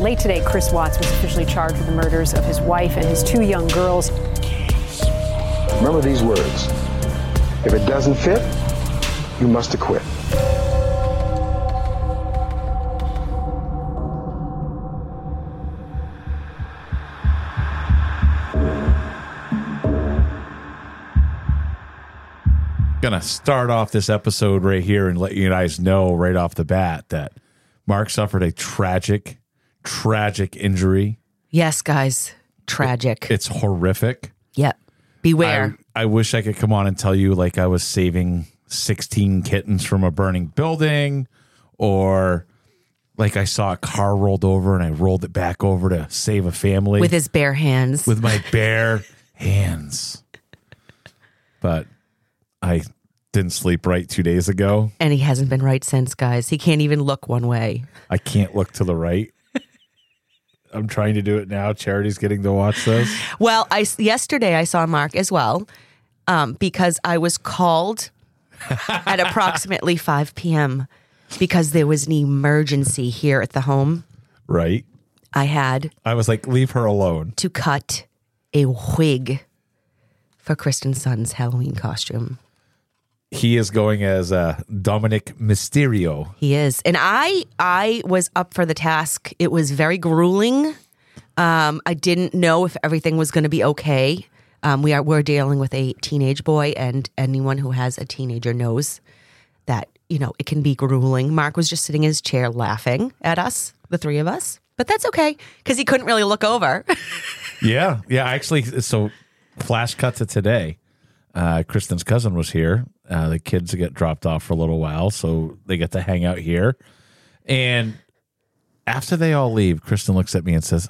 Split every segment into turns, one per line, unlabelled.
Late today, Chris Watts was officially charged with the murders of his wife and his two young girls.
Remember these words. If it doesn't fit, you must acquit.
Gonna start off this episode right here and let you guys know right off the bat that Mark suffered a tragic, tragic injury.
Yes, guys. Tragic.
It's horrific.
yep. Beware.
I, I wish I could come on and tell you like I was saving 16 kittens from a burning building or like I saw a car rolled over and I rolled it back over to save a family
with his bare hands.
with my bare hands. But I didn't sleep right 2 days ago.
and he hasn't been right since, guys. He can't even look one way.
I can't look to the right. I'm trying to do it now. Charity's getting to watch this.
Well, I yesterday I saw Mark as well um, because I was called at approximately 5 p.m. because there was an emergency here at the home.
Right?
I had
I was like, leave her alone.
to cut a wig for Kristen's son's Halloween costume.
He is going as uh, Dominik Mysterio.
He is. And I I was up for the task. It was very grueling. Um, I didn't know if everything was going to be okay. Um, we are we're dealing with a teenage boy, and anyone who has a teenager knows that you know it can be grueling. Mark was just sitting in his chair laughing at us, the three of us, but that's okay because he couldn't really look over.
Yeah, yeah. Actually, so flash cut to today. Uh, Kristen's cousin was here. Uh, the kids get dropped off for a little while, so they get to hang out here. And after they all leave, Kristen looks at me and says,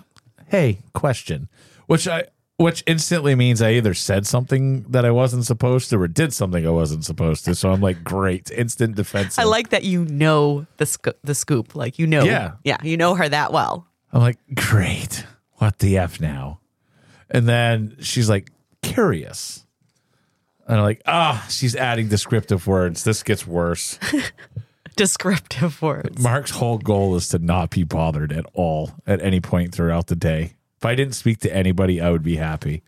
"Hey, question," which I which instantly means I either said something that I wasn't supposed to or did something I wasn't supposed to. So I'm like, great, instant defense.
I like that you know the the scoop, like you know,
Yeah.
yeah, you know her that well.
I'm like, great. What the F now? And then she's like, curious. And I'm like, ah, she's adding descriptive words. This gets worse.
Descriptive words.
Mark's whole goal is to not be bothered at all at any point throughout the day. If I didn't speak to anybody, I would be happy.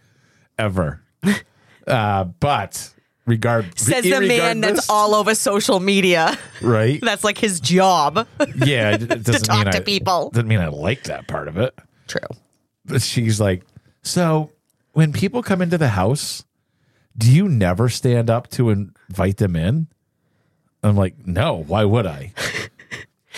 Ever. uh, but regard
Says the man that's all over social media.
right.
That's like his job.
yeah, it, doesn't
talk
mean
to
I,
people.
Doesn't mean I like that part of it.
True.
But she's like, so when people come into the house, do you never stand up to invite them in? I'm like, no. Why would I?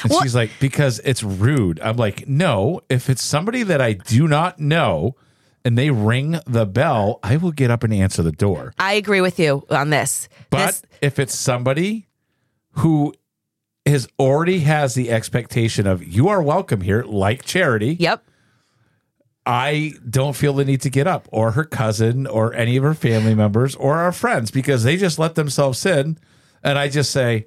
And she's like, because it's rude. I'm like, no. If it's somebody that I do not know and they ring the bell, I will get up and answer the door.
I agree with you on this.
But
This-
if it's somebody who has already has the expectation of you are welcome here, like charity,
yep.
I don't feel the need to get up, or her cousin, or any of her family members, or our friends, because they just let themselves in. And I just say,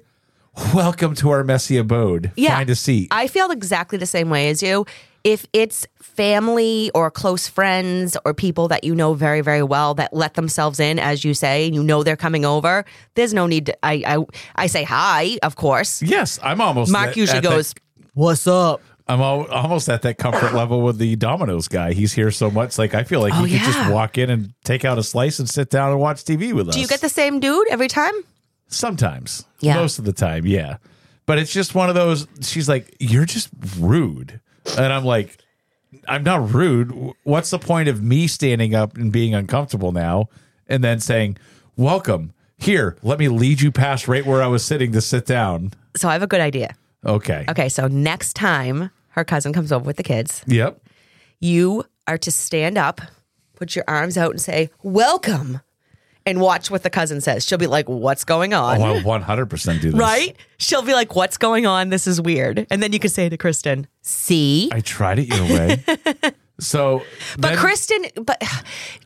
Welcome to our messy abode.
Yeah.
Find a seat.
I feel exactly the same way as you. If it's family or close friends or people that you know very, very well that let themselves in, as you say, and you know they're coming over, there's no need to. I I, I say hi, of course.
yes, I'm almost.
Mark
at-
usually
at that-
goes, "What's up?"
I'm al- almost at that comfort level with the Domino's guy. He's here so much, like I feel like
Oh,
he could
yeah.
just walk in and take out a slice and sit down and watch TV with us.
Do you get the same dude every time?
Sometimes.
Yeah.
Most of the time, yeah. But it's just one of those she's like, You're just rude. And I'm like, I'm not rude. What's the point of me standing up and being uncomfortable now and then saying, Welcome. Here, let me lead you past right where I was sitting to sit down.
So I have a good idea.
Okay.
Okay, so next time her cousin comes over with the kids,
Yep.
you are to stand up, put your arms out, and say, Welcome, and watch what the cousin says. She'll be like, What's going oh, on?
Oh, I 100% do this.
right? She'll be like, What's going on? This is weird. And then you can say to Kristen, See?
I tried it your way. so,
But
then-
Kristen, but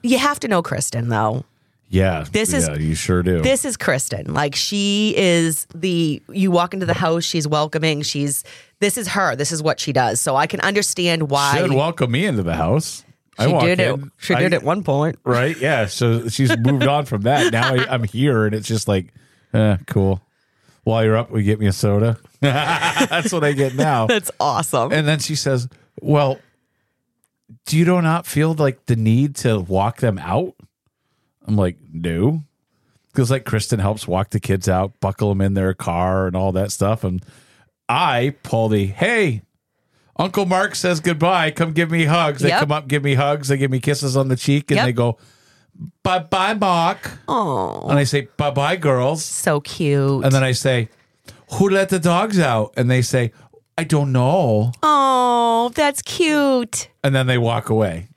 you have to know Kristen though.
Yeah,
This is-
yeah, you sure do.
This is Kristen. Like she is the you walk into the house, she's welcoming, she's this is her. This is what she does. So I can understand why
should welcome me into the house. I
she
walk
did it.
in,
She
I-
did at one point.
right? Yeah. So she's moved on from that. Now I, I'm here, and it's just like, eh, cool. While you're up, we get me a soda. That's what I get now.
That's awesome.
And then she says, "Well, do you do not feel like the need to walk them out?" I'm like, "No," because like Kristen helps walk the kids out, buckle them in their car, and all that stuff, and I pull the hey. Uncle Mark says goodbye. Come give me hugs. They
Yep.
come up, give me hugs. They give me kisses on the cheek, and
Yep.
they go, "Bye, bye, Mark."
Oh,
And I say, "Bye, bye, girls."
so cute.
And then I say, "Who let the dogs out?" And they say, "I don't know."
oh, that's cute.
and then they walk away.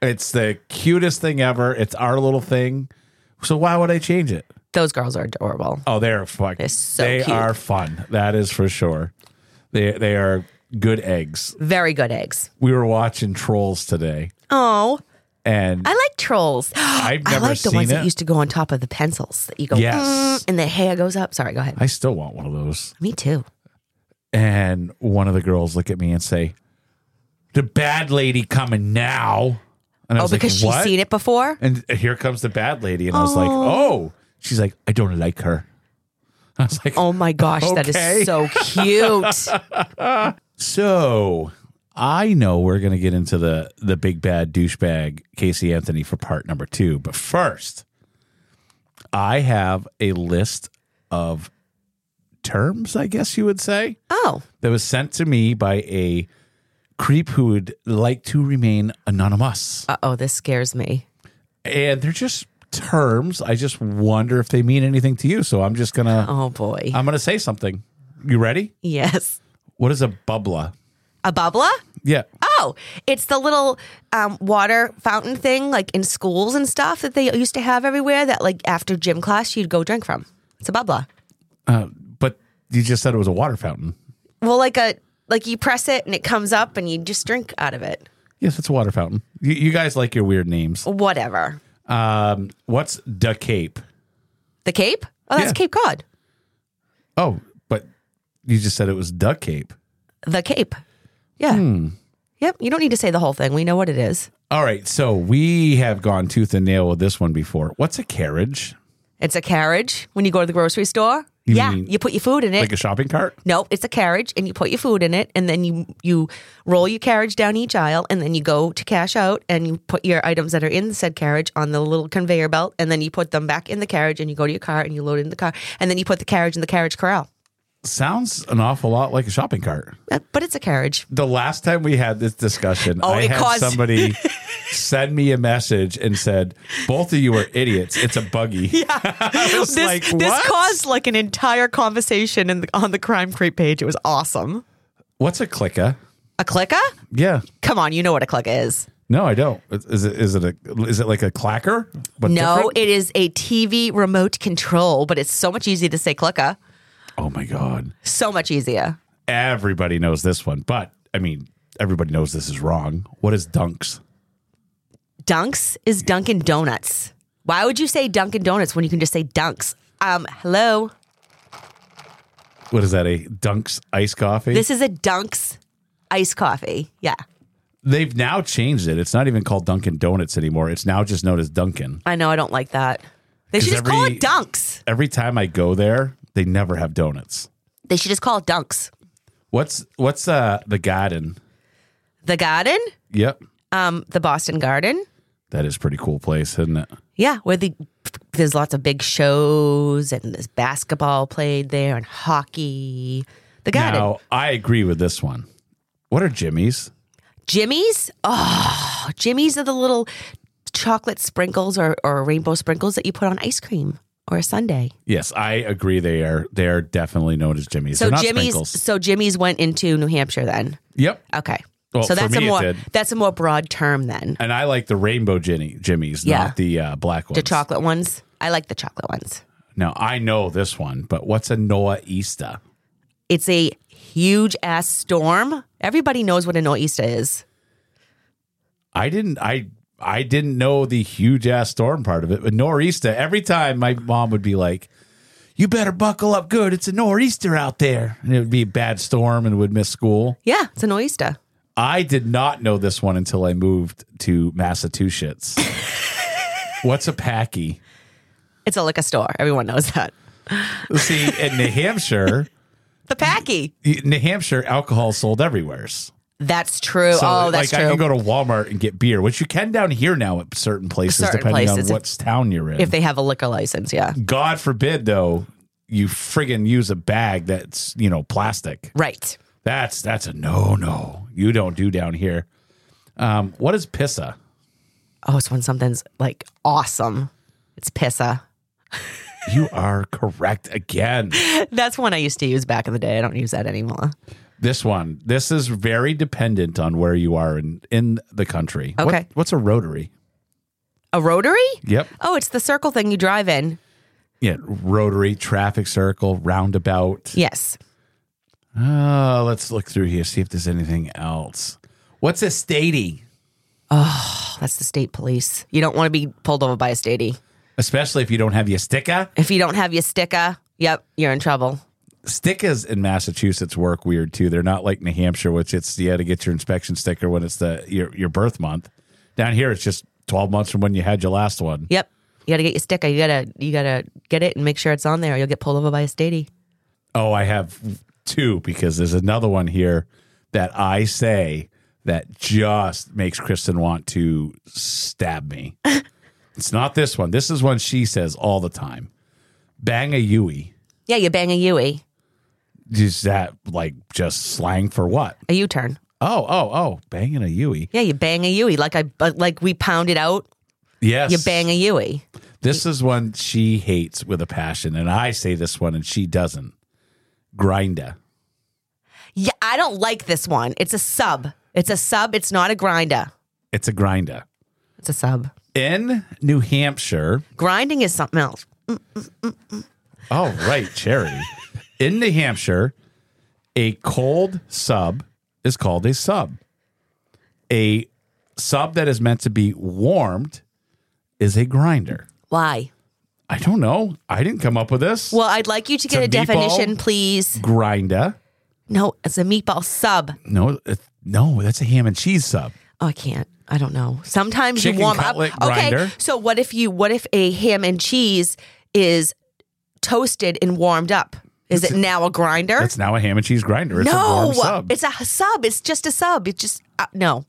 It's the cutest thing ever. It's our little thing. So why would I change it?
Those girls are adorable.
Oh, they're fun.
They're so
they
cute.
are fun. That is for sure. They they are good eggs.
Very good eggs.
We were watching Trolls today,
Oh,
and
I like trolls.
I've
I
never
like the ones
it.
that used to go on top of the pencils that you go,
Yes.
"Mm," and the hair goes up. Sorry, go ahead.
I still want one of those.
Me too.
And one of the girls look at me and say, "The bad lady coming now." And I
Oh,
was
because
like,
she's
"What?"
seen it before.
And here comes the bad lady, and I was like, "Oh." oh. She's like, "I don't like her." I was like,
Oh my gosh, that
Okay.
is so cute.
So I know we're going to get into the the big bad douchebag Casey Anthony for part number two, but first, I have a list of terms, I guess you would say,
oh,
that was sent to me by a creep who would like to remain anonymous,
uh oh, this scares me.
and they're just terms. I just wonder if they mean anything to you. So I'm just gonna
Oh boy.
I'm gonna say something. You ready?
yes.
What is a bubbler?
A bubbler?
Yeah.
Oh, it's the little um, water fountain thing, like in schools and stuff that they used to have everywhere. That like after gym class you'd go drink from. It's a bubbler.
Uh, but you just said it was a water fountain.
Well, like a like you press it and it comes up and you just drink out of it.
Yes, it's a water fountain. You, you guys like your weird names.
Whatever.
Um, what's the Cape?
The Cape? Oh, that's
Yeah.
Cape Cod.
Oh, but you just said it was the Cape.
The Cape. Yeah.
Hmm.
Yep. You don't need to say the whole thing. We know what it is.
All right, so we have gone tooth and nail with this one before. What's a carriage?
It's a carriage when you go to the grocery store.
You
yeah,
mean
you put your food in it.
like a shopping cart?
No, it's a carriage, and you put your food in it, and then you you roll your carriage down each aisle, and then you go to cash out, and you put your items that are in the said carriage on the little conveyor belt, and then you put them back in the carriage, and you go to your car, and you load it in the car, and then you put the carriage in the carriage corral.
Sounds an awful lot like a shopping cart.
Uh, But it's a carriage.
The last time we had this discussion,
Oh,
I had
caused-
somebody send me a message and said, "Both of you are idiots. It's a buggy." Yeah,
This
like,
this caused like an entire conversation in the, on the crime creep page. It was awesome.
What's a clicker?
A clicker?
Yeah,
Come on, you know what a clicker is.
no, I don't. Is it is it a is it like a clacker? But
no,
different?
it is a TV remote control, but it's so much easier to say clicker.
oh my god,
So much easier.
everybody knows this one, but I mean, everybody knows this is wrong. What is dunks?
Dunks is Dunkin' Donuts. Why would you say Dunkin' Donuts when you can just say Dunks? Um, hello.
What is that? A dunks iced coffee?
This is a Dunks iced coffee. Yeah.
They've now changed it. It's not even called Dunkin' Donuts anymore. It's now just known as Dunkin'.
I know I don't like that. They should just call it Dunks.
Every time I go there, they never have donuts.
They should just call it Dunks.
What's what's uh the garden?
The Garden,
Yep.
um, the Boston Garden.
That is a pretty cool place, isn't it?
Yeah, where the there's lots of big shows and there's basketball played there and hockey. The Garden.
Now, I agree with this one. What are Jimmy's?
Jimmy's? Oh, Jimmy's are the little chocolate sprinkles or, or rainbow sprinkles that you put on ice cream or a sundae.
Yes, I agree. They are they are definitely known as Jimmy's.
So
They're not
Jimmy's
sprinkles.
so Jimmy's went into New Hampshire then.
Yep.
Okay.
Well,
so that's a more that's a more broad term then.
And I like the rainbow Jimmy, Jimmy's,
Yeah.
not the uh, black ones.
The chocolate ones. I like the chocolate ones.
Now I know this one, but what's a nor'easter?
It's a huge ass storm. Everybody knows what a nor'easter is.
I didn't. I I didn't know the huge ass storm part of it, but nor'easter. Every time my mom would be like, "You better buckle up good. It's a nor'easter out there," and it would be a bad storm and would miss school.
Yeah, it's a noista.
I did not know this one until I moved to Massachusetts. What's a packy?
It's a liquor store. Everyone knows that.
See, in New Hampshire,
The packy.
New Hampshire, alcohol sold everywhere.
That's true.
So,
oh, that's true.
like, I can go to Walmart and get beer, which you can down here now at certain places,
Certain
depending
places,
on what town you're in.
if they have a liquor license, yeah.
God forbid, though, you friggin' use a bag that's you know plastic.
Right.
That's that's a no no. You don't do down here. Um, what is pissa?
Oh, it's when something's like awesome. It's pissa.
You are correct again.
That's one I used to use back in the day. I don't use that anymore.
This one, this is very dependent on where you are in in the country. What-
Okay.
what's a rotary?
A rotary?
Yep.
Oh, it's the circle thing you drive in.
Yeah, rotary, traffic circle, roundabout.
Yes.
Oh, let's look through here, see if there's anything else. What's a statey?
Oh, that's the state police. You don't want to be pulled over by a statey.
Especially if you don't have your sticker.
If you don't have your sticker, yep, you're in trouble.
Stickers in Massachusetts work weird too. They're not like New Hampshire, which it's you had to get your inspection sticker when it's the your your birth month. Down here, it's just twelve months from when you had your last one.
Yep. You gotta get your sticker. You gotta you gotta get it and make sure it's on there or you'll get pulled over by a statey.
Oh, I have two because there's another one here that I say that just makes Kristen want to stab me. it's not this one. This is one she says all the time. Bang a Yui.
Yeah, you bang a Yui.
Is that like just slang for what?
A U turn.
Oh, oh, oh, banging a Yui.
Yeah, you bang a Yui. Like I like we pound it out,
Yes.
you bang a Yui.
This is one she hates with a passion, and I say this one and she doesn't. Grinder.
Yeah, I don't like this one. It's a sub. It's a sub. It's not a grinder.
It's a grinder.
It's a sub.
In New Hampshire,
Grinding is something else.
Mm, mm, mm, oh, right, charity. In New Hampshire, a cold sub is called a sub. A sub that is meant to be warmed is a grinder.
Why?
I don't know. I didn't come up with this.
Well, I'd like you to get a
a meatball?
definition, please.
Grinder.
No, it's a meatball sub.
No, it, no, that's a ham and cheese sub.
Oh, I can't. I don't know. Sometimes
Chicken
you warm up. Okay, so what if you? What if a ham and cheese is toasted and warmed up. Is it now a grinder?
It's now a ham and cheese grinder. It's a
no,
sub.
it's a sub. It's just a sub. It's just uh, no,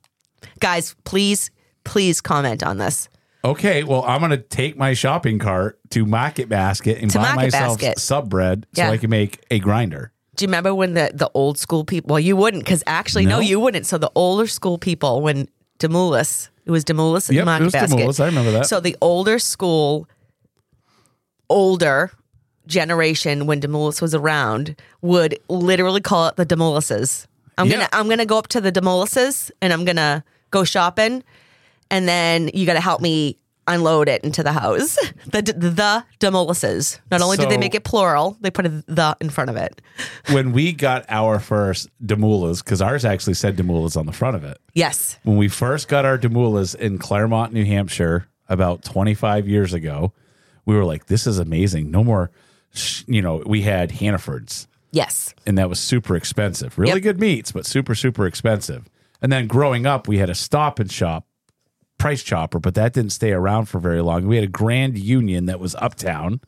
guys. Please, please comment on this.
Okay, well, I'm going to take my shopping cart to Market Basket and
To
buy
Market
myself
Basket.
sub bread so
Yeah.
I can make a grinder.
Do you remember when the the old school people? Well, you wouldn't, because actually, no.
No.
you wouldn't. So the older school people, when Demoulas, it was Demoulas and
Yep, it
Market
was
Basket.
Demoulas. I remember that.
So the older school, older generation, when Demoulas was around, would literally call it the Demoulas's. I'm
Yeah.
gonna I'm gonna go up to the Demoulas's and I'm gonna go shopping, and then you got to help me unload it into the house. The the. Not only did they make it plural, they put a the in front of it.
when we got our first Demoulas, because ours actually said Demoulas on the front of it.
Yes.
When we first got our Demoulas in Claremont, New Hampshire, about 25 years ago, we were like, this is amazing. No more, you know, we had Hannaford's.
Yes.
and that was super expensive. Really
Yep.
good meats, but super super expensive. And then growing up, we had a Stop and Shop Price Chopper, but that didn't stay around for very long. We had a Grand Union that was uptown,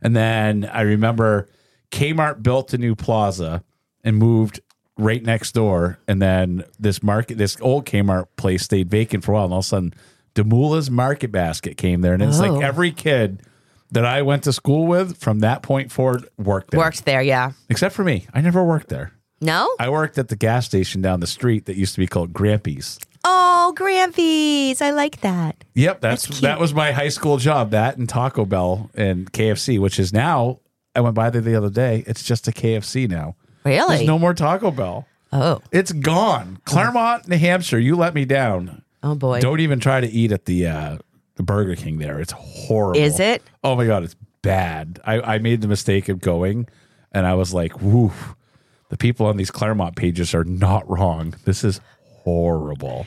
and then I remember Kmart built a new plaza and moved right next door, and then this market, this old Kmart place stayed vacant for a while, and all of a sudden, Demoulas Market Basket came there, and it's
Oh.
like every kid. That I went to school with from that point forward worked there.
Worked there, yeah.
Except for me. I never worked there.
No?
I worked at the gas station down the street that used to be called Grampy's.
Oh, Grampy's. I like that.
Yep, that's, that was my high school job. That and Taco Bell and KFC, which is now I went by there the other day. It's just a KFC now.
Really?
There's no more Taco Bell.
Oh.
It's gone. Claremont, New Hampshire, you let me down.
Oh boy.
Don't even try to eat at the uh, the Burger King there. It's horrible.
Is it?
Oh my god, it's bad. I, I made the mistake of going, and I was like, "Woo!" The people on these Claremont pages are not wrong. This is horrible.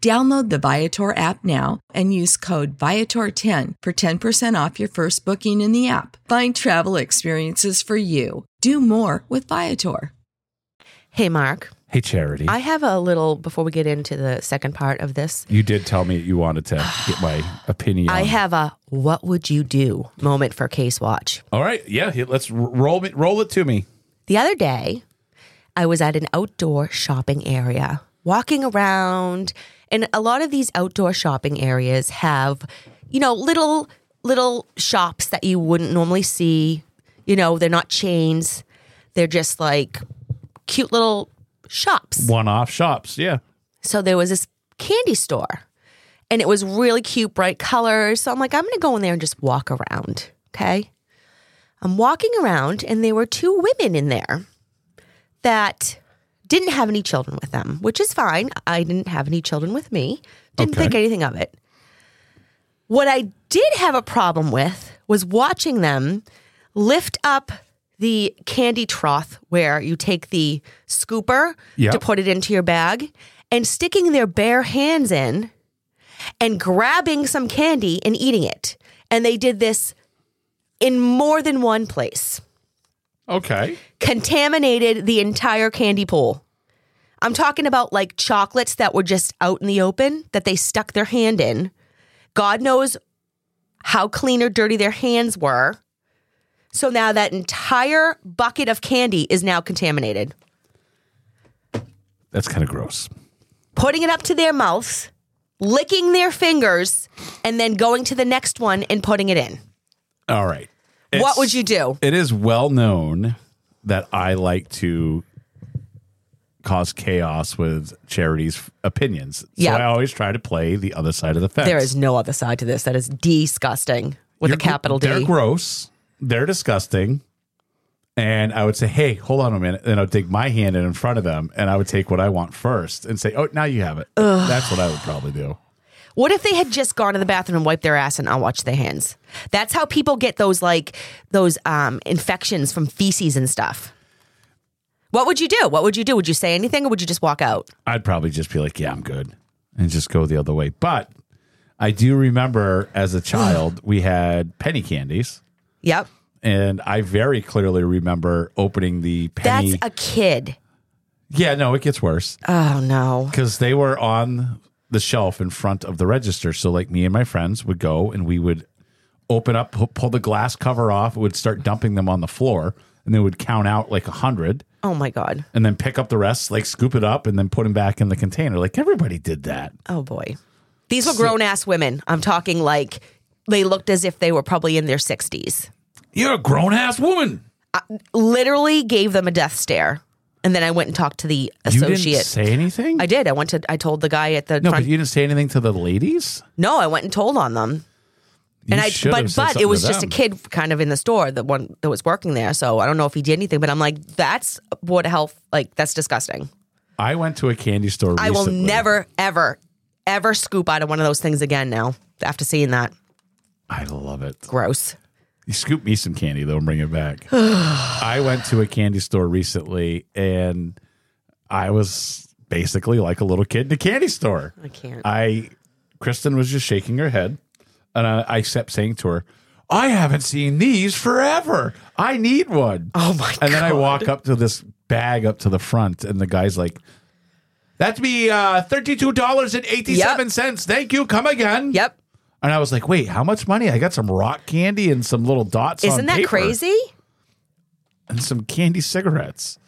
Download the Viator app now and use code Viator10 for 10% off your first booking in the app. Find travel experiences for you. Do more with Viator.
Hey, Mark.
Hey, Charity.
I have a little before we get into the second part of this.
you did tell me you wanted to get my opinion.
I have a what would you do moment for Case Watch.
All right. Yeah. Let's roll me, roll it to me.
The other day, I was at an outdoor shopping area, walking around, and a lot of these outdoor shopping areas have, you know, little little shops that you wouldn't normally see. You know, they're not chains. They're just like cute little shops.
One off shops. Yeah.
So there was this candy store and it was really cute, bright colors. So I'm like, I'm going to go in there and just walk around. Okay. I'm walking around and there were two women in there that didn't have any children with them, which is fine. I didn't have any children with me, didn't
Okay.
think anything of it. What I did have a problem with was watching them lift up the candy trough where you take the scooper
Yep.
to put it into your bag and sticking their bare hands in and grabbing some candy and eating it. And they did this in more than one place,
Okay.
contaminated the entire candy pool. I'm talking about like chocolates that were just out in the open that they stuck their hand in. God knows how clean or dirty their hands were. So now that entire bucket of candy is now contaminated.
That's kind of gross.
Putting it up to their mouths, licking their fingers, and then going to the next one and putting it in.
All right.
What would you do?
It is well known that I like to cause chaos with charity's opinions. So
Yeah.
I always try to play the other side of the fence.
There is no other side to this. That is disgusting with
You're
a capital
gr- They're gross. They're disgusting. And I would say, hey, hold on a minute. And I would take my hand in in front of them and I would take what I want first and say, oh, now you have it. That's what I would probably do.
What if they had just gone to the bathroom and wiped their ass and not washed their hands? That's how people get those like those um, infections from feces and stuff. What would you do? What would you do? Would you say anything or would you just walk out?
I'd probably just be like, yeah, I'm good and just go the other way. But I do remember as a child, we had penny candies.
Yep.
And I very clearly remember opening the penny.
That's a kid.
yeah, no, it gets worse
Oh no.
because they were on the shelf in front of the register. So, like, me and my friends would go and we would open up, pull the glass cover off, would start dumping them on the floor, and then would count out like a hundred,
Oh my god.
and then pick up the rest, like scoop it up, and then put them back in the container. Like everybody did that.
Oh boy. These were grown ass women. I'm talking like they looked as if they were probably in their 60s.
You're a grown ass woman.
Literally gave them a death stare. And then I went and talked to the associate.
You didn't say anything.
I did. I went to I told the guy at the
no,
front
but you didn't say anything to the ladies.
No, I went and told on them.
You
and I but but it was just a kid kind of in the store, the one that was working there. So I don't know if he did anything, but I'm like, that's what health like that's disgusting.
I went to a candy store.
I will never, ever, ever scoop out of one of those things again now after seeing that.
I love it.
Gross.
You scoop me some candy though and bring it back. I went to a candy store recently and I was basically like a little kid in a candy store.
I can't.
I Kristen was just shaking her head and I, I kept saying to her, I haven't seen these forever. I need one.
Oh my God.
And then I
God.
walk up to this bag up to the front and the guy's like, That's me uh $32.87. Thank you. Come again.
Yep.
And I was like, wait, how much money? I got some rock candy and some little dots.
Isn't that
paper
crazy?
And some candy cigarettes.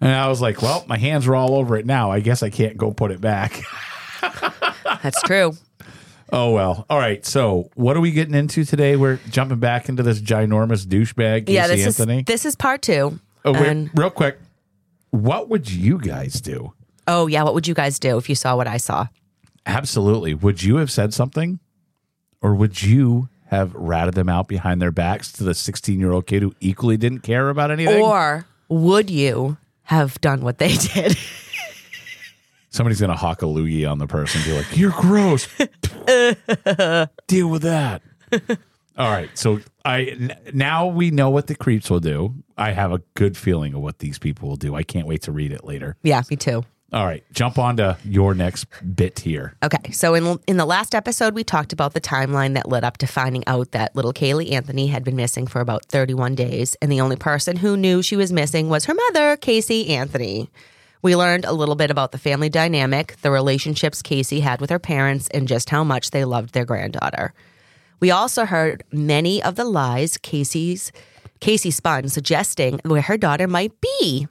And I was like, well, my hands are all over it now. I guess I can't go put it back.
That's true.
oh well. All right. So what are we getting into today? We're jumping back into this ginormous douchebag, Casey
yeah, this
Anthony.
is this is part two.
oh, wait,
And-
real quick. What would you guys do?
oh yeah, what would you guys do if you saw what I saw?
Absolutely. Would you have said something? Or would you have ratted them out behind their backs to the 16 year old kid who equally didn't care about anything?
Or would you have done what they did?
Somebody's gonna hawk a loogie on the person and be like, You're gross. Deal with that. All right. So I n- now we know what the creeps will do. I have a good feeling of what these people will do. I can't wait to read it later.
yeah, me too.
All right, jump on to your next bit here.
Okay, so in in the last episode, we talked about the timeline that led up to finding out that little Caylee Anthony had been missing for about 31 days, and the only person who knew she was missing was her mother, Casey Anthony. We learned a little bit about the family dynamic, the relationships Casey had with her parents, and just how much they loved their granddaughter. We also heard many of the lies Casey's Casey spun, suggesting where her daughter might be.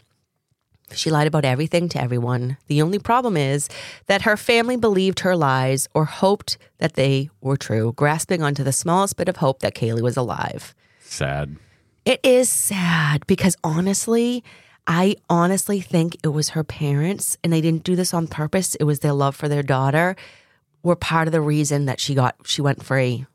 She lied about everything to everyone. The only problem is that her family believed her lies or hoped that they were true, grasping onto the smallest bit of hope that Caylee was alive.
Sad.
It is sad because honestly, I honestly think it was her parents, and they didn't do this on purpose. It was their love for their daughter, were part of the reason that she got she went free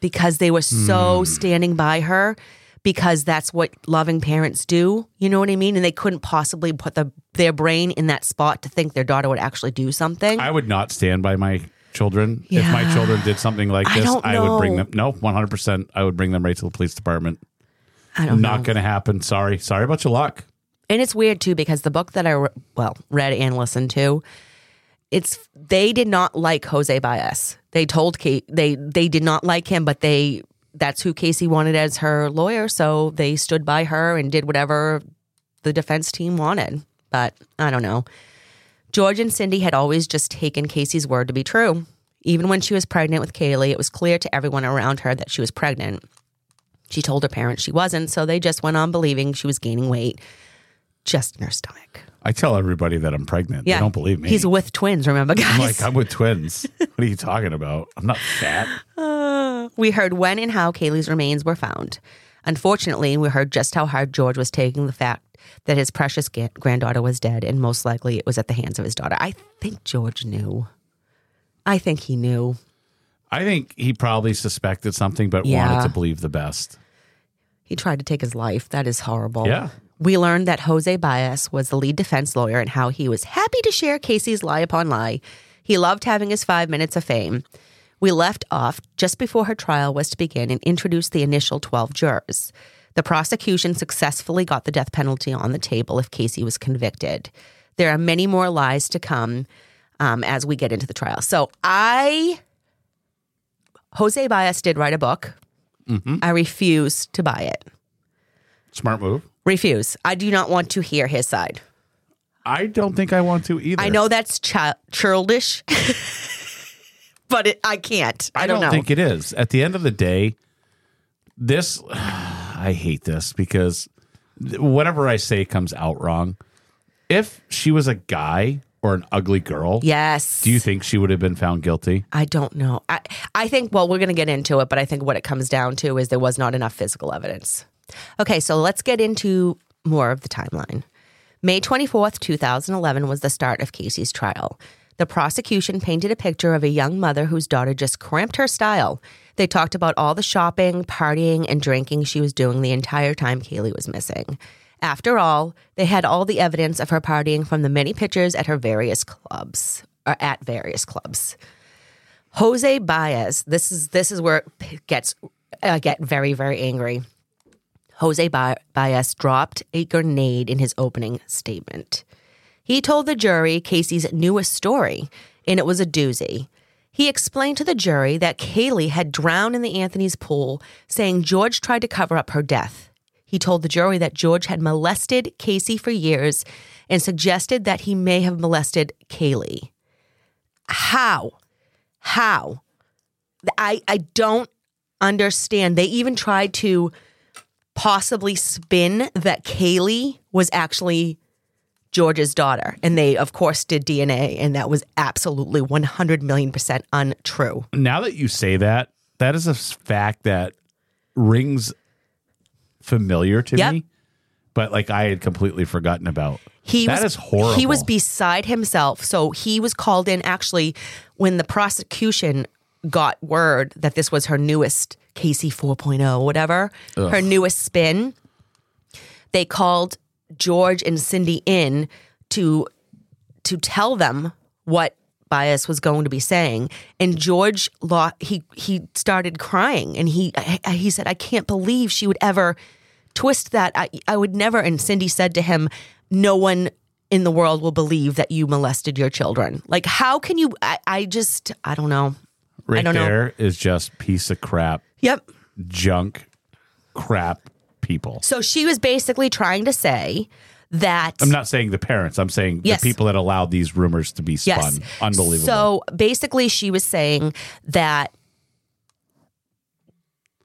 because they were so hmm. standing by her because that's what loving parents do. You know what I mean? And they couldn't possibly put the, their brain in that spot to think their daughter would actually do something.
I would not stand by my children. If my children did something like
I
this, I, would bring them. No, 100%. I would bring them right to the police department.
I don't
Not going to happen. Sorry. Sorry about your luck.
And it's weird too because the book that I re- well read and listened to, it's they did not like Jose Baez. They told Kate they they did not like him, but they that's who Casey wanted as her lawyer, so they stood by her and did whatever the defense team wanted. But I don't know. George and Cindy had always just taken Casey's word to be true. Even when she was pregnant with Caylee, it was clear to everyone around her that she was pregnant. She told her parents she wasn't, so they just went on believing she was gaining weight just in her stomach.
I tell everybody that I'm pregnant. They don't believe me.
He's with twins, remember, guys?
I'm like, I'm with twins. what are you talking about? I'm not fat.
we heard when and how Caylee's remains were found. Unfortunately, we heard just how hard George was taking the fact that his precious granddaughter was dead, and most likely it was at the hands of his daughter. I think George knew. I think he knew.
I think he probably suspected something, but
Yeah.
wanted to believe the best.
He tried to take his life. That is horrible.
Yeah.
We learned that Jose Baez was the lead defense lawyer and how he was happy to share Casey's lie upon lie. He loved having his five minutes of fame. We left off just before her trial was to begin and introduced the initial 12 jurors. The prosecution successfully got the death penalty on the table if Casey was convicted. There are many more lies to come um, as we get into the trial. So I, Jose Baez did write a book. I refuse to buy it.
Smart move.
Refuse. I do not want to hear his side.
I don't think I want to either.
I know that's chi- childish, but it, I can't. I,
I
don't, know.
I don't think it is. At the end of the day, this I hate this because whatever I say comes out wrong. If she was a guy or an ugly girl,
yes.
do you think she would have been found guilty?
I don't know. I, I think, well, we're going to get into it, but I think what it comes down to is there was not enough physical evidence. Okay, so let's get into more of the timeline. May 24th, 2011 was the start of Casey's trial. The prosecution painted a picture of a young mother whose daughter just cramped her style. They talked about all the shopping, partying, and drinking she was doing the entire time Caylee was missing. After all, they had all the evidence of her partying from the many pictures at her various clubs, or at various clubs. Jose Baez, this is this is where it gets I get very very angry. Jose Baez dropped a grenade in his opening statement. He told the jury Casey's newest story, and it was a doozy. He explained to the jury that Caylee had drowned in the Anthony's pool, saying George tried to cover up her death. He told the jury that George had molested Casey for years and suggested that he may have molested Caylee. How? How? I, I don't understand. They even tried to possibly spin that Caylee was actually George's daughter. And they, of course, did DNA, and that was absolutely 100 million percent untrue.
Now that you say that, that is a fact that rings familiar to
Yep.
me, but like I had completely forgotten about.
He
That
was
is horrible.
He was beside himself. So he was called in actually when the prosecution got word that this was her newest Casey 4.0, whatever, her newest spin. They called George and Cindy in to to tell them what Baez was going to be saying, and George law he he started crying, and he he said, "I can't believe she would ever twist that. I I would never." And Cindy said to him, "No one in the world will believe that you molested your children. Like, how can you? I, I just, I don't know.
Right
don't know.
there is just piece of crap,
Yep.
junk, crap people.
So she was basically trying to say that.
I'm not saying the parents. I'm saying
Yes.
the people that allowed these rumors to be spun. Unbelievable.
So basically, she was saying that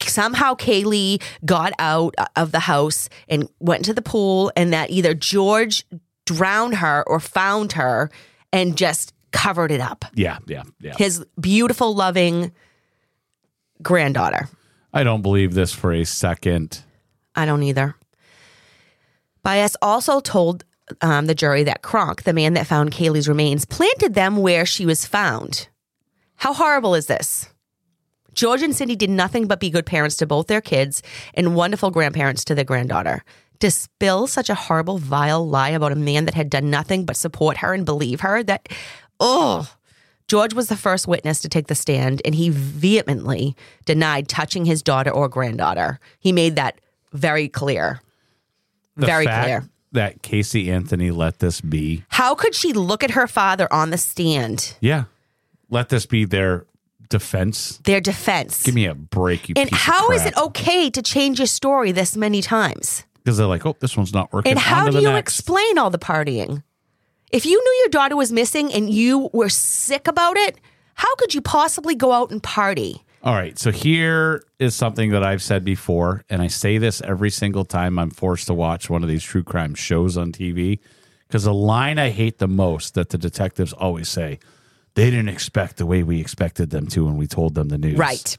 somehow Caylee got out of the house and went to the pool, and that either George drowned her or found her and just covered it up.
yeah, yeah, yeah.
His beautiful, loving granddaughter.
I don't believe this for a second.
I don't either. Baez also told um, the jury that Kronk, the man that found Caylee's remains, planted them where she was found. How horrible is this? George and Cindy did nothing but be good parents to both their kids and wonderful grandparents to their granddaughter. To spill such a horrible, vile lie about a man that had done nothing but support her and believe her, that, oh, George was the first witness to take the stand, and he vehemently denied touching his daughter or granddaughter. He made that very clear.
The
very clear.
That Casey Anthony let this be.
How could she look at her father on the stand?
Yeah. Let this be their defense.
Their defense.
Give me a break, you
and how is it okay to change your story this many times?
Because they're like, oh, this one's not working.
And how do you
next.
explain all the partying? If you knew your daughter was missing and you were sick about it, how could you possibly go out and party?
All right. So here is something that I've said before, and I say this every single time I'm forced to watch one of these true crime shows on TV. Because the line I hate the most that the detectives always say, they didn't expect the way we expected them to when we told them the news.
Right.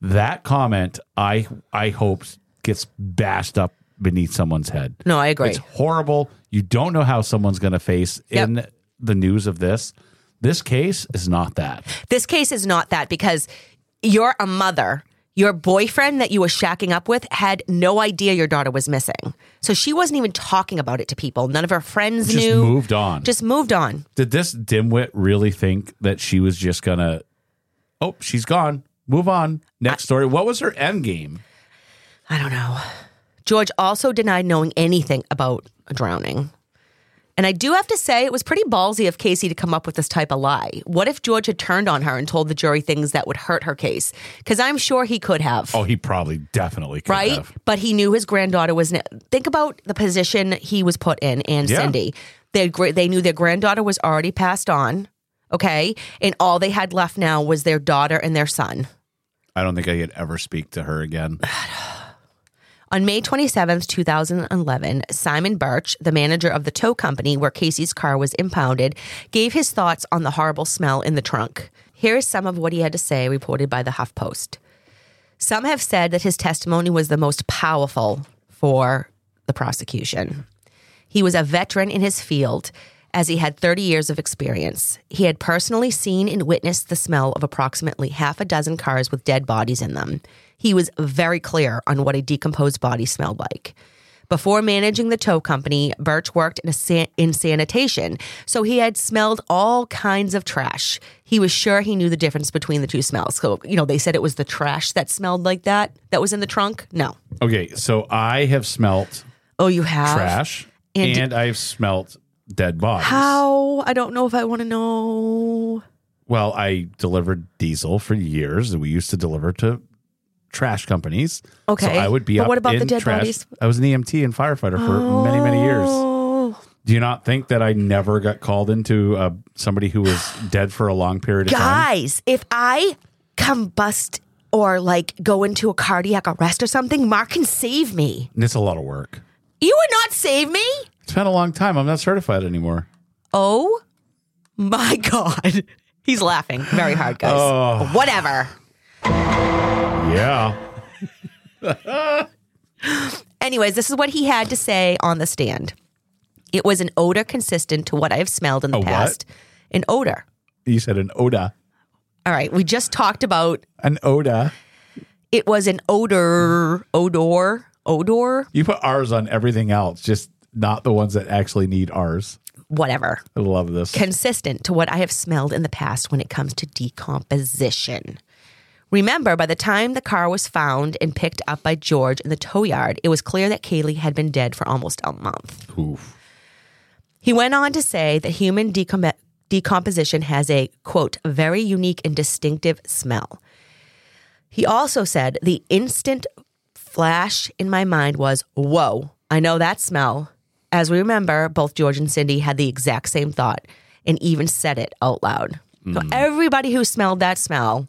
That comment, I I hope gets bashed up beneath someone's head.
No, I agree.
It's horrible. You don't know how someone's going to face
Yep.
in the news of this. This case is not that.
This case is not that because you're a mother. Your boyfriend that you were shacking up with had no idea your daughter was missing. So she wasn't even talking about it to people. None of her friends
Just
knew.
moved on.
Just moved on.
Did this dimwit really think that she was just gonna? Oh, she's gone. Move on. Next story. What was her end game?
I don't know. George also denied knowing anything about drowning. And I do have to say, it was pretty ballsy of Casey to come up with this type of lie. What if George had turned on her and told the jury things that would hurt her case? Because I'm sure he could have.
Oh, he probably definitely could
right?
have.
But he knew his granddaughter was. Ne- Think about the position he was put in, and
Yeah.
Cindy. They they knew their granddaughter was already passed on. Okay, and all they had left now was their daughter and their son.
I don't think I could ever speak to her again.
On May 27, 2011, Simon Birch, the manager of the tow company where Casey's car was impounded, gave his thoughts on the horrible smell in the trunk. Here is some of what he had to say, reported by the HuffPost. Some have said that his testimony was the most powerful for the prosecution. He was a veteran in his field as he had 30 years of experience. He had personally seen and witnessed the smell of approximately half a dozen cars with dead bodies in them. He was very clear on what a decomposed body smelled like. Before managing the tow company, Birch worked in, a san- in sanitation, so he had smelled all kinds of trash. He was sure he knew the difference between the two smells. So, you know, they said it was the trash that smelled like that that was in the trunk. No.
Okay, so I have smelt
Oh, you have?
trash
And-
and, I've smelt dead bodies.
How? I don't know if I want to know.
Well, I delivered diesel for years, we used to deliver to trash companies.
Okay.
so I would be
But
up
what about the dead
trash.
bodies?
I was an EMT and firefighter for many, many years.
Oh.
Do you not think that I never got called into uh, somebody who was dead for a long period of time?
Guys, if I combust or like go into a cardiac arrest or something, Mark can save me.
It's a lot of work.
You would not save me?
It's been a long time. I'm not certified anymore.
Oh my God. He's laughing very hard, guys.
Oh.
Whatever.
Yeah.
Anyways, this is what he had to say on the stand. It was an odor consistent to what I have smelled in the
A what?
past. An odor.
You said an odor.
All right. We just talked about
An odor.
it was an odor, odor, odor,
You put R's on everything else, just not the ones that actually need R's.
whatever.
I love this.
consistent to what I have smelled in the past when it comes to decomposition. Remember, by the time the car was found and picked up by George in the tow yard, it was clear that Caylee had been dead for almost a month.
Oof.
He went on to say that human decom- decomposition has a, quote, very unique and distinctive smell. He also said the instant flash in my mind was, whoa, I know that smell. As we remember, both George and Cindy had the exact same thought and even said it out loud. So hmm. everybody who smelled that smell,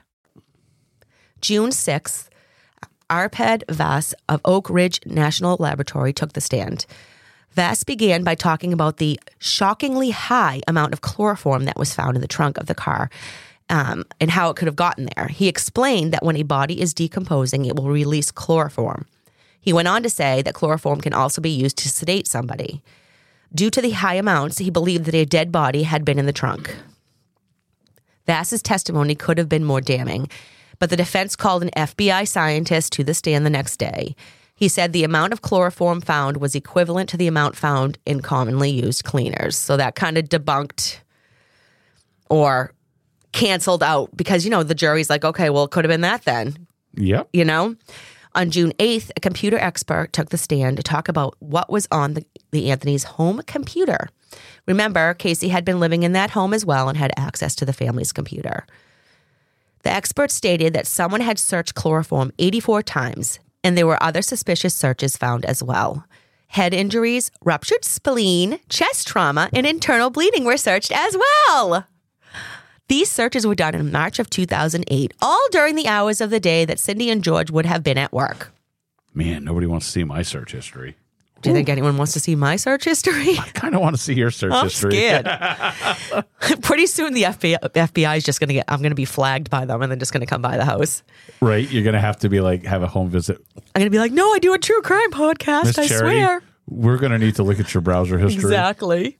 June 6th, Arpad Vass of Oak Ridge National Laboratory took the stand. Vass began by talking about the shockingly high amount of chloroform that was found in the trunk of the car um, and how it could have gotten there. He explained that when a body is decomposing, it will release chloroform. He went on to say that chloroform can also be used to sedate somebody. Due to the high amounts, he believed that a dead body had been in the trunk. Vass's testimony could have been more damning, but the defense called an FBI scientist to the stand the next day. He said the amount of chloroform found was equivalent to the amount found in commonly used cleaners. So that kind of debunked or canceled out because, you know, the jury's like, okay, well, it could have been that then.
Yep.
You know? On June 8th, a computer expert took the stand to talk about what was on the, the Anthony's home computer. Remember, Casey had been living in that home as well and had access to the family's computer. The expert stated that someone had searched chloroform 84 times, and there were other suspicious searches found as well. Head injuries, ruptured spleen, chest trauma, and internal bleeding were searched as well. These searches were done in March of 2008, all during the hours of the day that Cindy and George would have been at work.
Man, nobody wants to see my search history.
Do you think anyone wants to see my search history?
I kind of want to see your search
I'm
history.
scared. Pretty soon, the FBI, FBI is just going to get. I'm going to be flagged by them, and then just going to come by the house.
right? You're gonna have to be like have a home visit.
I'm going to be like, "No, I do a true crime podcast.
Miss
I
Charity,
swear."
we're gonna need to look at your browser history.
Exactly.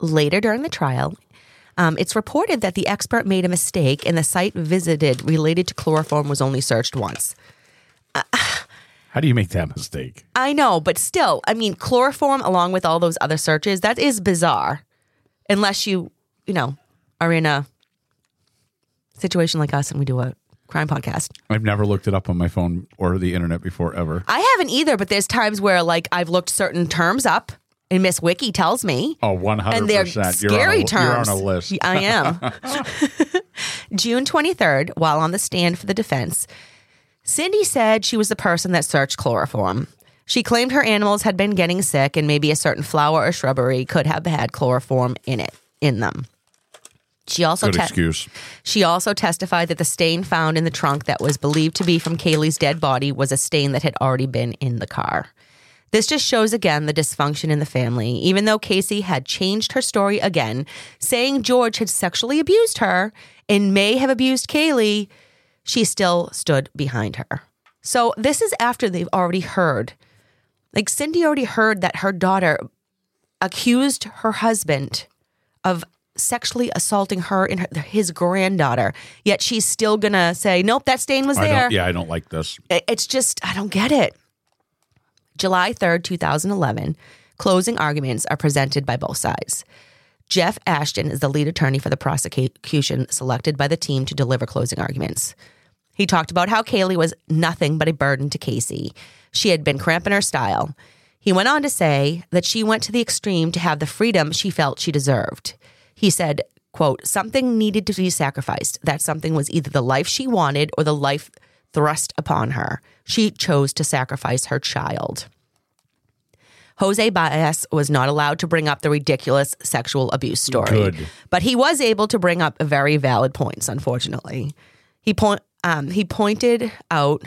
Later during the trial, um, it's reported that the expert made a mistake, and the site visited related to chloroform was only searched once.
How do you make that mistake?
I know, but still, I mean, chloroform along with all those other searches, that is bizarre. Unless you, you know, are in a situation like us and we do a crime podcast.
I've never looked it up on my phone or the internet before ever.
I haven't either, but there's times where like I've looked certain terms up and Miss Wiki tells me.
Oh, 100%.
And they're
you're
scary
a,
terms.
You're on a list.
I am. June 23rd, while on the stand for the defense, Cindy said she was the person that searched chloroform. She claimed her animals had been getting sick and maybe a certain flower or shrubbery could have had chloroform in it in them. She also
Good
te-
excuse.
she also testified that the stain found in the trunk that was believed to be from Caylee's dead body was a stain that had already been in the car. This just shows again the dysfunction in the family. Even though Casey had changed her story again, saying George had sexually abused her and may have abused Caylee, she still stood behind her. So this is after they've already heard. Like Cindy already heard that her daughter accused her husband of sexually assaulting her and her, his granddaughter. Yet she's still gonna say, "Nope, that stain was
I
there."
yeah, I don't like this.
It's just, I don't get it. July 3rd, 2011, closing arguments are presented by both sides. Jeff Ashton is the lead attorney for the prosecution selected by the team to deliver closing arguments. He talked about how Caylee was nothing but a burden to Casey. She had been cramping her style. He went on to say that she went to the extreme to have the freedom she felt she deserved. He said, quote, something needed to be sacrificed. That something was either the life she wanted or the life thrust upon her. She chose to sacrifice her child. Jose Baez was not allowed to bring up the ridiculous sexual abuse story.
Good.
But he was able to bring up very valid points, unfortunately. He point um, he pointed out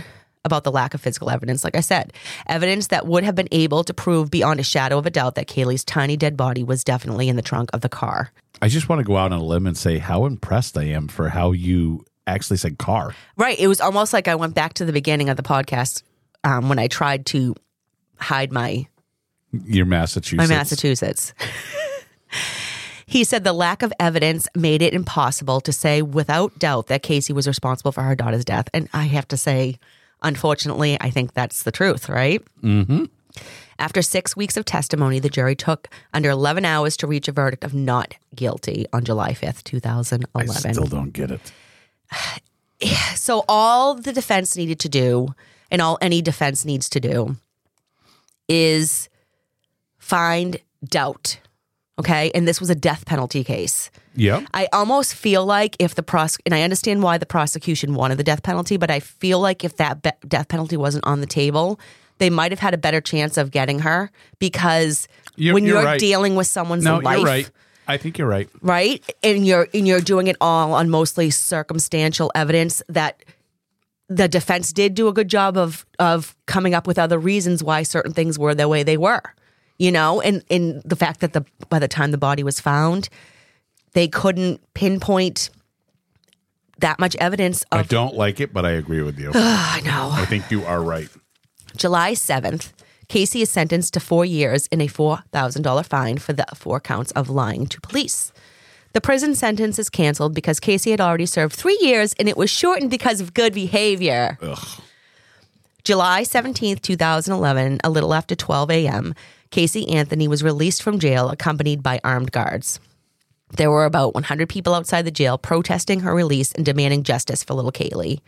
about the lack of physical evidence, like I said, evidence that would have been able to prove beyond a shadow of a doubt that Caylee's tiny dead body was definitely in the trunk of the car.
I just want to go out on a limb and say how impressed I am for how you actually said car.
Right. It was almost like I went back to the beginning of the podcast um, when I tried to hide my
Your Massachusetts.
my Massachusetts. he said the lack of evidence made it impossible to say without doubt that Casey was responsible for her daughter's death. And I have to say, unfortunately, I think that's the truth, right?
Mm-hmm.
After six weeks of testimony, the jury took under 11 hours to reach a verdict of not guilty on July 5th, 2011.
I still don't get it.
So all the defense needed to do, and all any defense needs to do, is find doubt. Okay, and this was a death penalty case.
Yeah.
I almost feel like if the pros and I understand why the prosecution wanted the death penalty, but I feel like if that be- death penalty wasn't on the table, they might have had a better chance of getting her because
You're-
when
you're
you're
right.
dealing with someone's
No,
life,
you're right. I think you're right.
right? And you're and you're doing it all on mostly circumstantial evidence that the defense did do a good job of of coming up with other reasons why certain things were the way they were. You know, and and the fact that the by the time the body was found, they couldn't pinpoint that much evidence
I don't like it, but I agree with you.
I know.
I think you are right.
July 7th, Casey is sentenced to four years and a $4,000 fine for the four counts of lying to police. The prison sentence is canceled because Casey had already served three years and it was shortened because of good behavior. July 17th, 2011, a little after 12 a.m., Casey Anthony was released from jail accompanied by armed guards. There were about 100 people outside the jail protesting her release and demanding justice for little Caylee.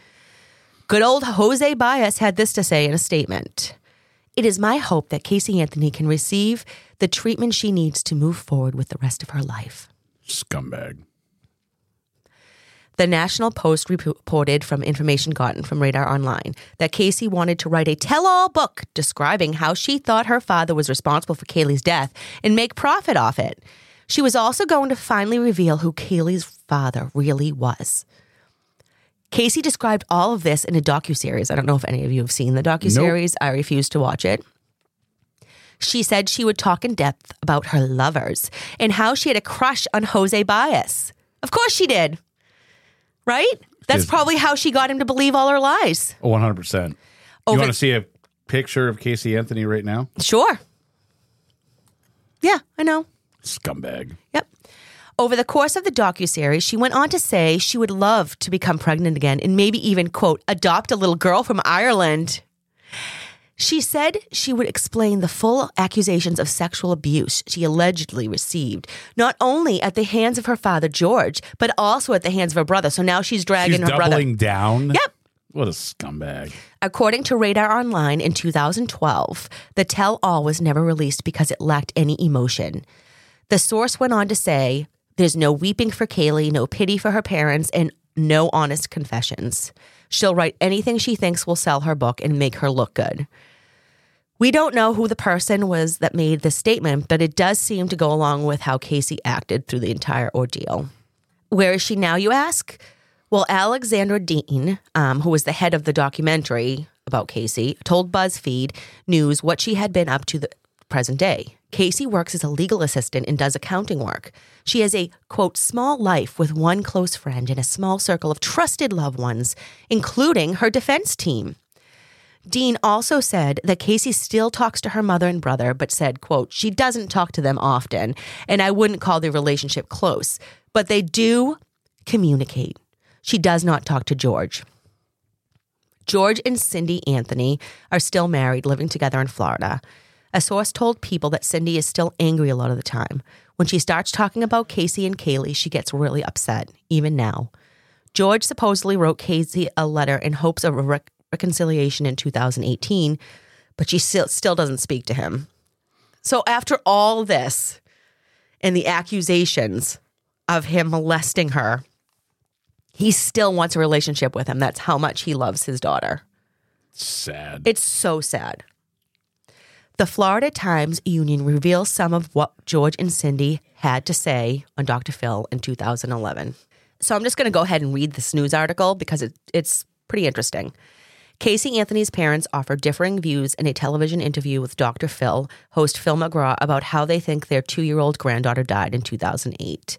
Good old Jose Baez had this to say in a statement It is my hope that Casey Anthony can receive the treatment she needs to move forward with the rest of her life.
Scumbag.
The National Post reported from information gotten from Radar Online that Casey wanted to write a tell all book describing how she thought her father was responsible for Caylee's death and make profit off it. She was also going to finally reveal who Caylee's father really was. Casey described all of this in a docuseries. I don't know if any of you have seen the docuseries. I refuse to watch it. She said she would talk in depth about her lovers and how she had a crush on Jose Baez. Of course she did. Right? That's probably how she got him to believe all her lies.
One hundred percent. You
Over-
want to see a picture of Casey Anthony right now?
Sure. Yeah, I know.
Scumbag.
Yep. Over the course of the docuseries, she went on to say she would love to become pregnant again and maybe even, quote, adopt a little girl from Ireland. She said she would explain the full accusations of sexual abuse she allegedly received, not only at the hands of her father, George, but also at the hands of her brother. So now she's dragging
She's
her brother.
doubling down.
Yep.
What a scumbag.
According to Radar Online in 2012, the tell all was never released because it lacked any emotion. The source went on to say there's no weeping for Caylee, no pity for her parents, and no honest confessions. She'll write anything she thinks will sell her book and make her look good. We don't know who the person was that made this statement, but it does seem to go along with how Casey acted through the entire ordeal. Where is she now, you ask? Well, Alexandra Dean, um, who was the head of the documentary about Casey, told BuzzFeed News what she had been up to the present day. Casey works as a legal assistant and does accounting work. She has a quote small life with one close friend and a small circle of trusted loved ones, including her defense team. Dean also said that Casey still talks to her mother and brother, but said, quote, she doesn't talk to them often, and I wouldn't call their relationship close, but they do communicate. She does not talk to George. George and Cindy Anthony are still married, living together in Florida. A source told people that Cindy is still angry a lot of the time. When she starts talking about Casey and Caylee, she gets really upset, even now. George supposedly wrote Casey a letter in hopes of a rec- reconciliation in 2018, but she still, still doesn't speak to him. So after all this and the accusations of him molesting her, he still wants a relationship with him. That's how much he loves his daughter.
Sad.
It's so sad. The Florida Times Union reveals some of what George and Cindy had to say on Dr. Phil in 2011. So I'm just going to go ahead and read this news article because it, it's pretty interesting. Casey Anthony's parents offer differing views in a television interview with Dr. Phil, host Phil McGraw, about how they think their two year old granddaughter died in 2008.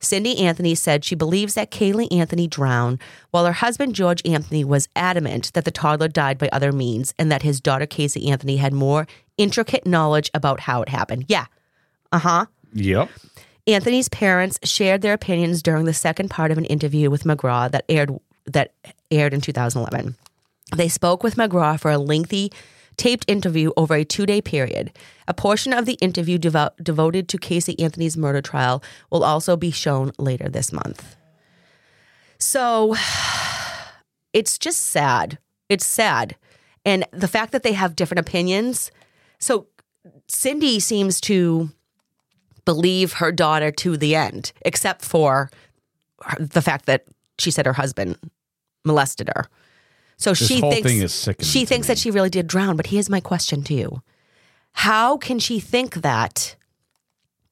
Cindy Anthony said she believes that Caylee Anthony drowned, while her husband George Anthony was adamant that the toddler died by other means and that his daughter Casey Anthony had more intricate knowledge about how it happened. Yeah. Uh huh.
Yep.
Anthony's parents shared their opinions during the second part of an interview with McGraw that aired that aired in 2011. They spoke with McGraw for a lengthy taped interview over a two day period. A portion of the interview devo- devoted to Casey Anthony's murder trial will also be shown later this month. So it's just sad. It's sad. And the fact that they have different opinions. So Cindy seems to believe her daughter to the end, except for the fact that she said her husband molested her. So
This
she thinks
thing is sickening
she thinks that she really did drown. But here's my question to you: How can she think that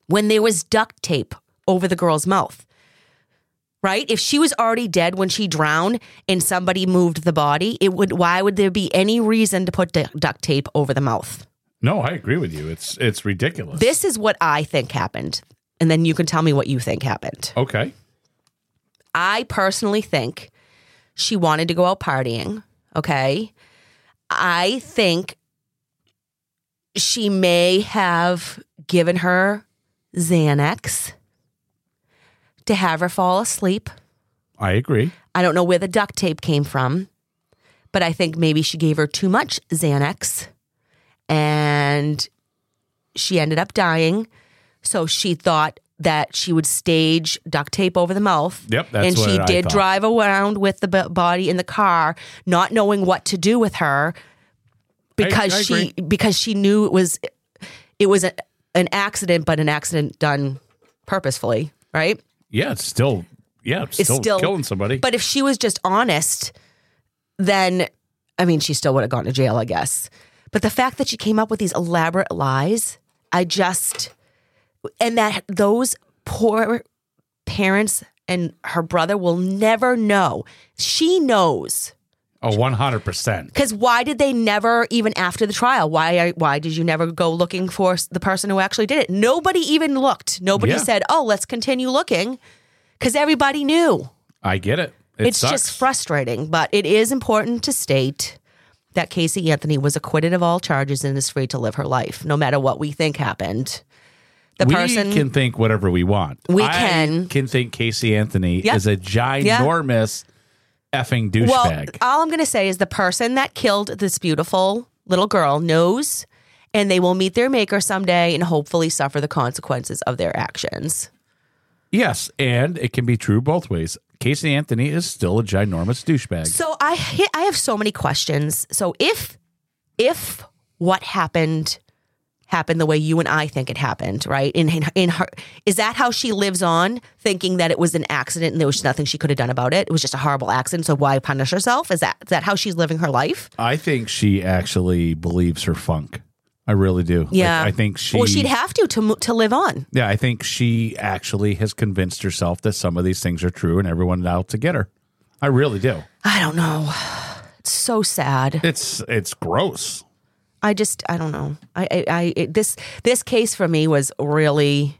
when there was duct tape over the girl's mouth? Right? If she was already dead when she drowned and somebody moved the body, it would. Why would there be any reason to put du- duct tape over the mouth?
No, I agree with you. It's it's ridiculous.
This is what I think happened, and then you can tell me what you think happened.
okay.
I personally think she wanted to go out partying. Okay. I think she may have given her Xanax to have her fall asleep.
I agree.
I don't know where the duct tape came from, but I think maybe she gave her too much Xanax and she ended up dying. So she thought that she would stage duct tape over the mouth.
Yep, that's
and she
I
did drive around with the b- body in the car, not knowing what to do with her because
I
she because she knew it was it was a, an accident, but an accident done purposefully, right?
Yeah, it's still yeah, it's,
It's
still,
still-
killing somebody.
But if she was just honest, then I mean, she still would have gone to jail, I guess. But the fact that she came up with these elaborate lies, I just and that those poor parents and her brother will never know. She knows.
Oh, oh, one hundred percent.
Because why did they never, even after the trial, why why did you never go looking for the person who actually did it? Nobody even looked. Nobody
Yeah.
said, "Oh, let's continue looking," because everybody knew
I get it. It
it's
sucks.
just frustrating, but it is important to state that Casey Anthony was acquitted of all charges and is free to live her life, no matter what we think happened. The
we
person
can think whatever we want.
We
I
can.
can think Casey Anthony
Yeah.
is a ginormous effing
well,
douchebag.
all I'm going to say is the person that killed this beautiful little girl knows, and they will meet their maker someday and hopefully suffer the consequences of their actions.
yes, and it can be true both ways. Casey Anthony is still a ginormous douchebag.
So I I have so many questions. So if if what happened happened the way you and I think it happened, right? In in, in her is that how she lives on thinking that it was an accident and there was nothing she could have done about it? It was just a horrible accident, so why punish herself? Is that is that how she's living her life?
I think she actually believes her funk. I really do. Like,
Yeah.
I think she.
Well, she'd have to to to live on.
Yeah, I think she actually has convinced herself that some of these things are true and everyone out to get her. I really do.
I don't know. It's so sad.
It's it's gross.
I just I don't know. I I, I it, this this case for me was really.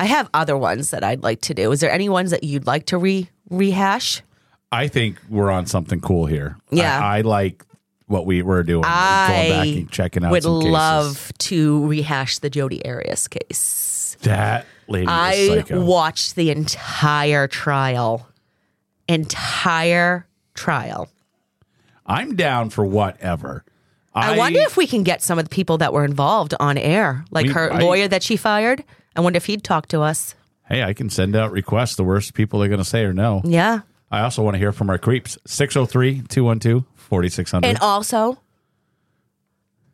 I have other ones that I'd like to do. Is there any ones that you'd like to re rehash?
I think we're on something cool here.
Yeah.
I, I like what we were doing. going back
I
and checking out
would love to rehash the Jodi Arias case.
that lady. was
I watched the entire trial, entire trial.
I'm down for whatever.
I, wonder if we can get some of the people that were involved on air, like
We-
her
I-
lawyer that she fired. I wonder if he'd talk to us.
Hey, I can send out requests. The worst people are going to say or no.
Yeah.
I also want to hear from our creeps. 603 212 4600.
And also,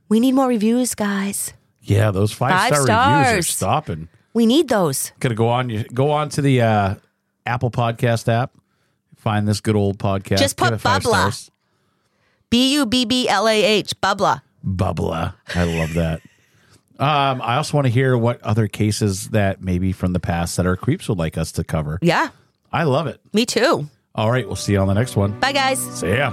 we need more reviews, guys.
Yeah, those five,
Five
star reviews are stopping.
We need those.
Gonna go on. You go on to the uh, Apple Podcast app. Find this good old podcast.
Just put
Give it five
Bubbla.
stars.
B U B B L A H, Bubla.
Bubbla. I love that. Um, I also want to hear what other cases that maybe from the past that our creeps would like us to cover.
Yeah,
I love it.
me too.
All right, we'll see you on the next one.
Bye, guys.
See ya.